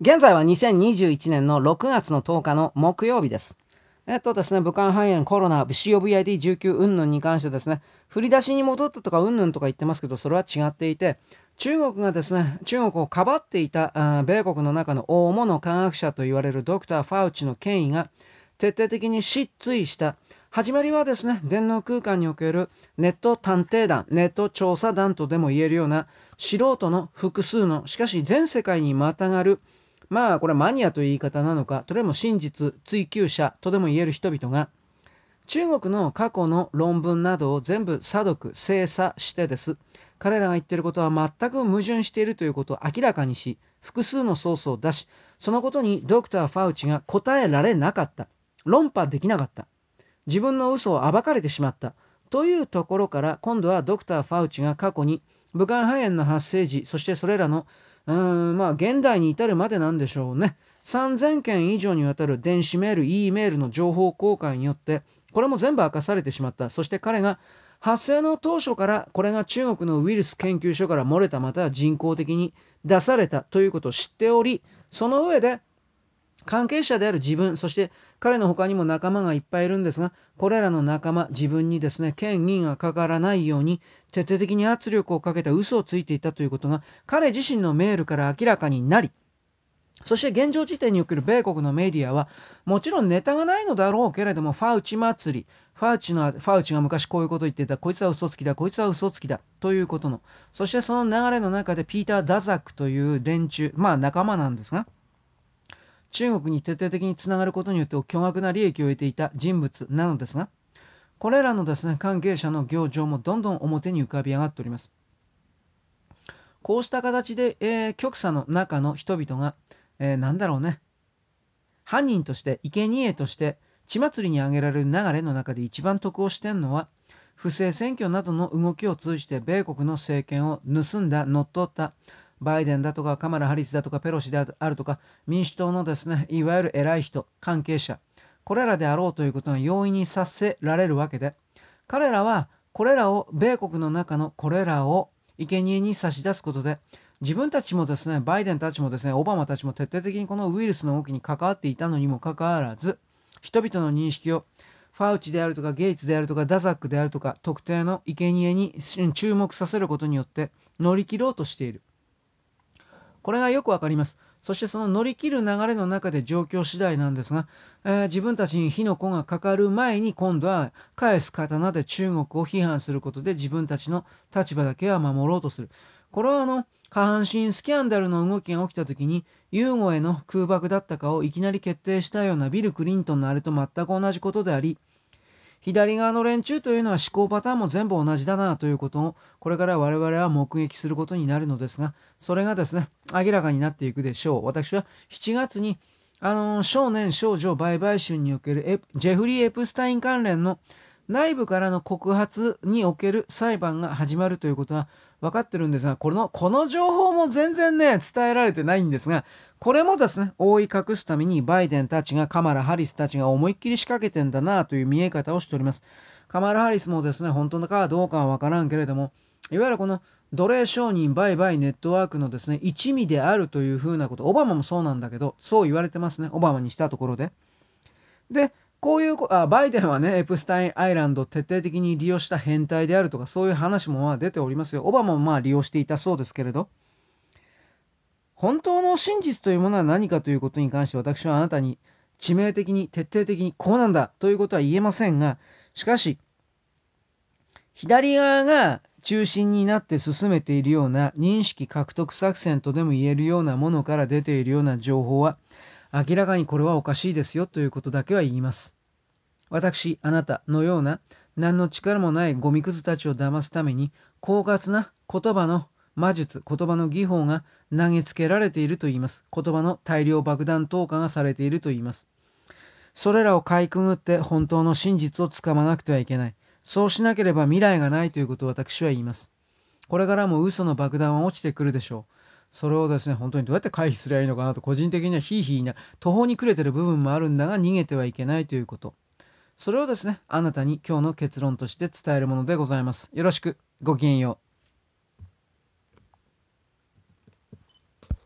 現在は2021年の6月の10日の木曜日です。えっとですね、武漢肺炎、コロナ、COVID-19 云々に関してですね、振り出しに戻ったとか云々とか言ってますけど、それは違っていて、中国がですね、中国をかばっていた米国の中の大物科学者と言われるドクター・ファウチの権威が徹底的に失墜した始まりはですね、電脳空間におけるネット探偵団、ネット調査団とでも言えるような素人の複数の、しかし全世界にまたがる、まあこれはマニアという言い方なのか、とでも真実追求者とでも言える人々が、中国の過去の論文などを全部査読、精査してです。彼らが言っていることは全く矛盾しているということを明らかにし、複数のソースを出し、そのことにドクター・ファウチが答えられなかった。論破できなかった。自分の嘘を暴かれてしまった。というところから今度はドクター・ファウチが過去に武漢肺炎の発生時そしてそれらのうーんまあ現代に至るまでなんでしょうね。3000件以上にわたる電子メール E メールの情報公開によってこれも全部明かされてしまった。そして彼が発生の当初からこれが中国のウイルス研究所から漏れたまたは人工的に出されたということを知っておりその上で関係者である自分、そして彼の他にも仲間がいっぱいいるんですが、これらの仲間、自分にですね、権威がかからないように、徹底的に圧力をかけた嘘をついていたということが、彼自身のメールから明らかになり、そして現状時点における米国のメディアは、もちろんネタがないのだろうけれども、ファウチ祭り、ファウチの、ファウチが昔こういうこと言ってた、こいつは嘘つきだ、こいつは嘘つきだ、ということの、そしてその流れの中でピーター・ダザックという連中、まあ仲間なんですが、中国に徹底的につながることによって巨額な利益を得ていた人物なのですがこれらのですね関係者の行状もどんどん表に浮かび上がっております。こうした形で、えー、極左の中の人々が、えー、なんだろうね。犯人として生贄として血祭りに挙げられる流れの中で一番得をしてんのは不正選挙などの動きを通じて米国の政権を盗んだ乗っ取ったバイデンだとかカマラ・ハリスだとかペロシであるとか民主党のですねいわゆる偉い人関係者これらであろうということが容易にさせられるわけで彼らはこれらを米国の中のこれらを生贄に差し出すことで自分たちもですねバイデンたちもですねオバマたちも徹底的にこのウイルスの動きに関わっていたのにもかかわらず人々の認識をファウチであるとかゲイツであるとかダザックであるとか特定の生贄に注目させることによって乗り切ろうとしている。これがよくわかります。そしてその乗り切る流れの中で状況次第なんですが、えー、自分たちに火の粉がかかる前に今度は返す刀で中国を批判することで自分たちの立場だけは守ろうとする。これはあの下半身スキャンダルの動きが起きた時にユーゴへの空爆だったかをいきなり決定したようなビル・クリントンのあれと全く同じことであり左側の連中というのは思考パターンも全部同じだなということ。をこれから我々は目撃することになるのですがそれがですね明らかになっていくでしょう。私は7月にあの少年少女売買春におけるジェフリー・エプスタイン関連の内部からの告発における裁判が始まるということは分かってるんですが、この、この情報も全然ね、伝えられてないんですが、これもですね、覆い隠すためにバイデンたちがカマラ・ハリスたちが思いっきり仕掛けてんだなという見え方をしております。カマラ・ハリスもですね、本当のかどうかは分からんけれども、いわゆるこの奴隷商人売買ネットワークのですね、一味であるというふうなこと、オバマもそうなんだけど、そう言われてますね、オバマにしたところで。で、こういうあバイデンはねエプスタインアイランドを徹底的に利用した変態であるとかそういう話もまあ出ておりますよオバマもまあ利用していたそうですけれど本当の真実というものは何かということに関して私はあなたに致命的に徹底的にこうなんだということは言えませんがしかし左側が中心になって進めているような認識獲得作戦とでも言えるようなものから出ているような情報は明らかにこれはおかしいですよということだけは言います。私、あなたのような何の力もないゴミくずたちを騙すために狡猾な言葉の魔術、言葉の技法が投げつけられていると言います。言葉の大量爆弾投下がされていると言います。それらをかいくぐって本当の真実をつかまなくてはいけない。そうしなければ未来がないということを私は言います。これからも嘘の爆弾は落ちてくるでしょう。それをですね、本当にどうやって回避すればいいのかなと、個人的にはヒーヒーな、途方に暮れてる部分もあるんだが、逃げてはいけないということ。それをですね、あなたに今日の結論として伝えるものでございます。よろしく、ごきげんよう。